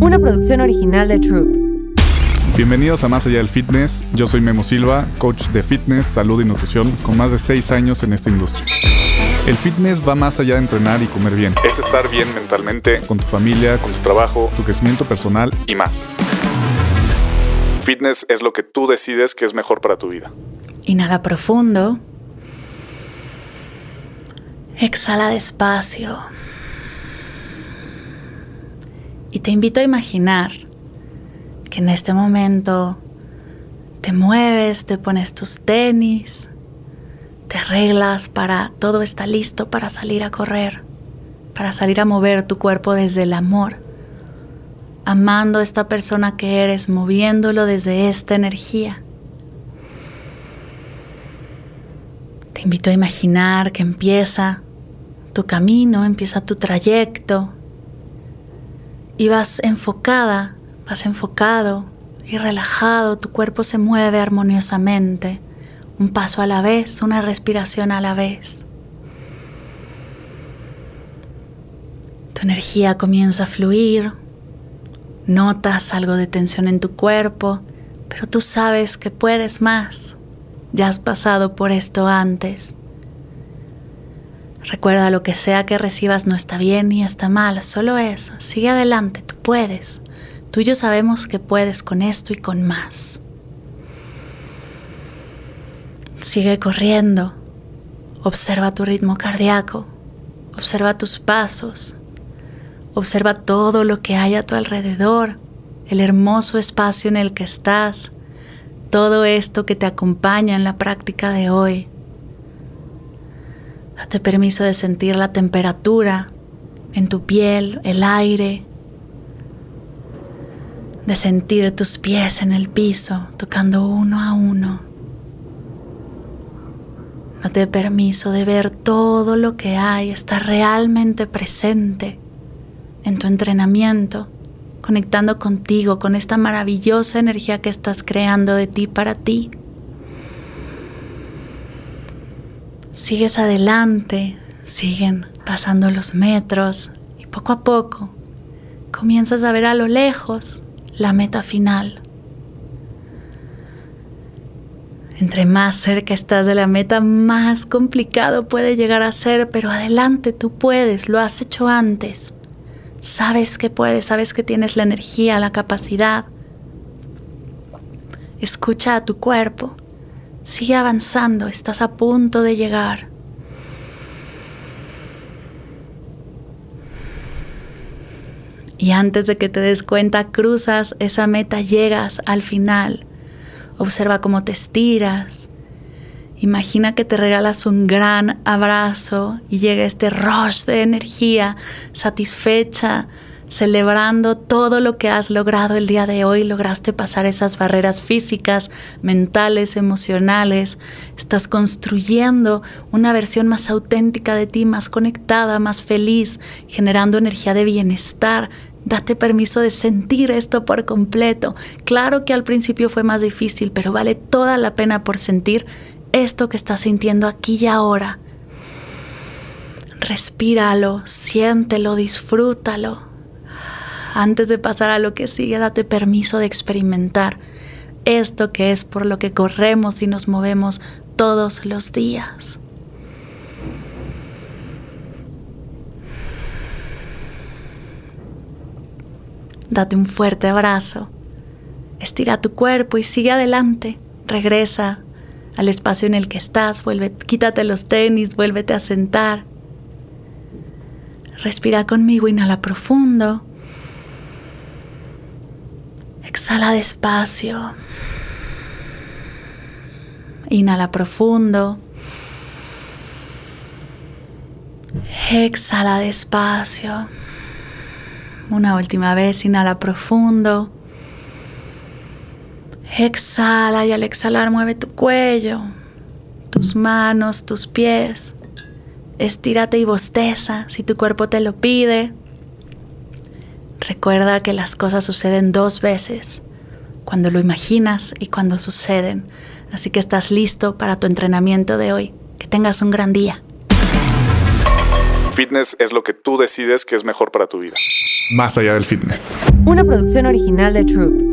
una producción original de Troop. Bienvenidos a Más Allá del Fitness. Yo soy Memo Silva, coach de fitness, salud y nutrición con más de 6 años en esta industria. El fitness va más allá de entrenar y comer bien. Es estar bien mentalmente, con tu familia, con tu trabajo, tu crecimiento personal y más. Fitness es lo que tú decides que es mejor para tu vida. Inhala profundo. Exhala despacio. Y te invito a imaginar que en este momento te mueves, te pones tus tenis, te arreglas para todo está listo para salir a correr, para salir a mover tu cuerpo desde el amor, amando a esta persona que eres, moviéndolo desde esta energía. Te invito a imaginar que empieza tu camino, empieza tu trayecto y vas enfocada, vas enfocado y relajado, tu cuerpo se mueve armoniosamente, un paso a la vez, una respiración a la vez. Tu energía comienza a fluir, notas algo de tensión en tu cuerpo, pero tú sabes que puedes más, ya has pasado por esto antes. Recuerda lo que sea que recibas no está bien ni está mal, solo es, sigue adelante, tú puedes. Tú y yo sabemos que puedes con esto y con más. Sigue corriendo, observa tu ritmo cardíaco, observa tus pasos, observa todo lo que hay a tu alrededor, el hermoso espacio en el que estás, todo esto que te acompaña en la práctica de hoy. Date permiso de sentir la temperatura en tu piel, el aire, de sentir tus pies en el piso, tocando uno a uno. Date permiso de ver todo lo que hay, estar realmente presente en tu entrenamiento, conectando contigo, con esta maravillosa energía que estás creando de ti para ti. Sigues adelante, siguen pasando los metros y poco a poco comienzas a ver a lo lejos la meta final. Entre más cerca estás de la meta, más complicado puede llegar a ser, pero adelante, tú puedes, lo has hecho antes. Sabes que puedes, sabes que tienes la energía, la capacidad. Escucha a tu cuerpo. Sigue avanzando, estás a punto de llegar. Y antes de que te des cuenta, cruzas esa meta, llegas al final. Observa cómo te estiras. Imagina que te regalas un gran abrazo y llega este rush de energía satisfecha, celebrando todo lo que has logrado el día de hoy. Lograste pasar esas barreras físicas, mentales, emocionales. Estás construyendo una versión más auténtica de ti, más conectada, más feliz, generando energía de bienestar. Date permiso de sentir esto por completo. Claro que al principio fue más difícil, pero vale toda la pena por sentir esto que estás sintiendo aquí y ahora. Respíralo, siéntelo, disfrútalo antes de pasar a lo que sigue, date permiso de experimentar esto que es por lo que corremos y nos movemos todos los días. Date un fuerte abrazo, estira tu cuerpo y sigue adelante. Regresa al espacio en el que estás, vuelve, quítate los tenis, vuélvete a sentar. Respira conmigo, inhala profundo. Exhala despacio. Inhala profundo. Exhala despacio. Una última vez, inhala profundo. Exhala y al exhalar mueve tu cuello, tus manos, tus pies. Estírate y bosteza si tu cuerpo te lo pide. Recuerda que las cosas suceden dos veces, cuando lo imaginas y cuando suceden. Así que estás listo para tu entrenamiento de hoy. Que tengas un gran día. Fitness es lo que tú decides que es mejor para tu vida. Más allá del fitness. Una producción original de Troop.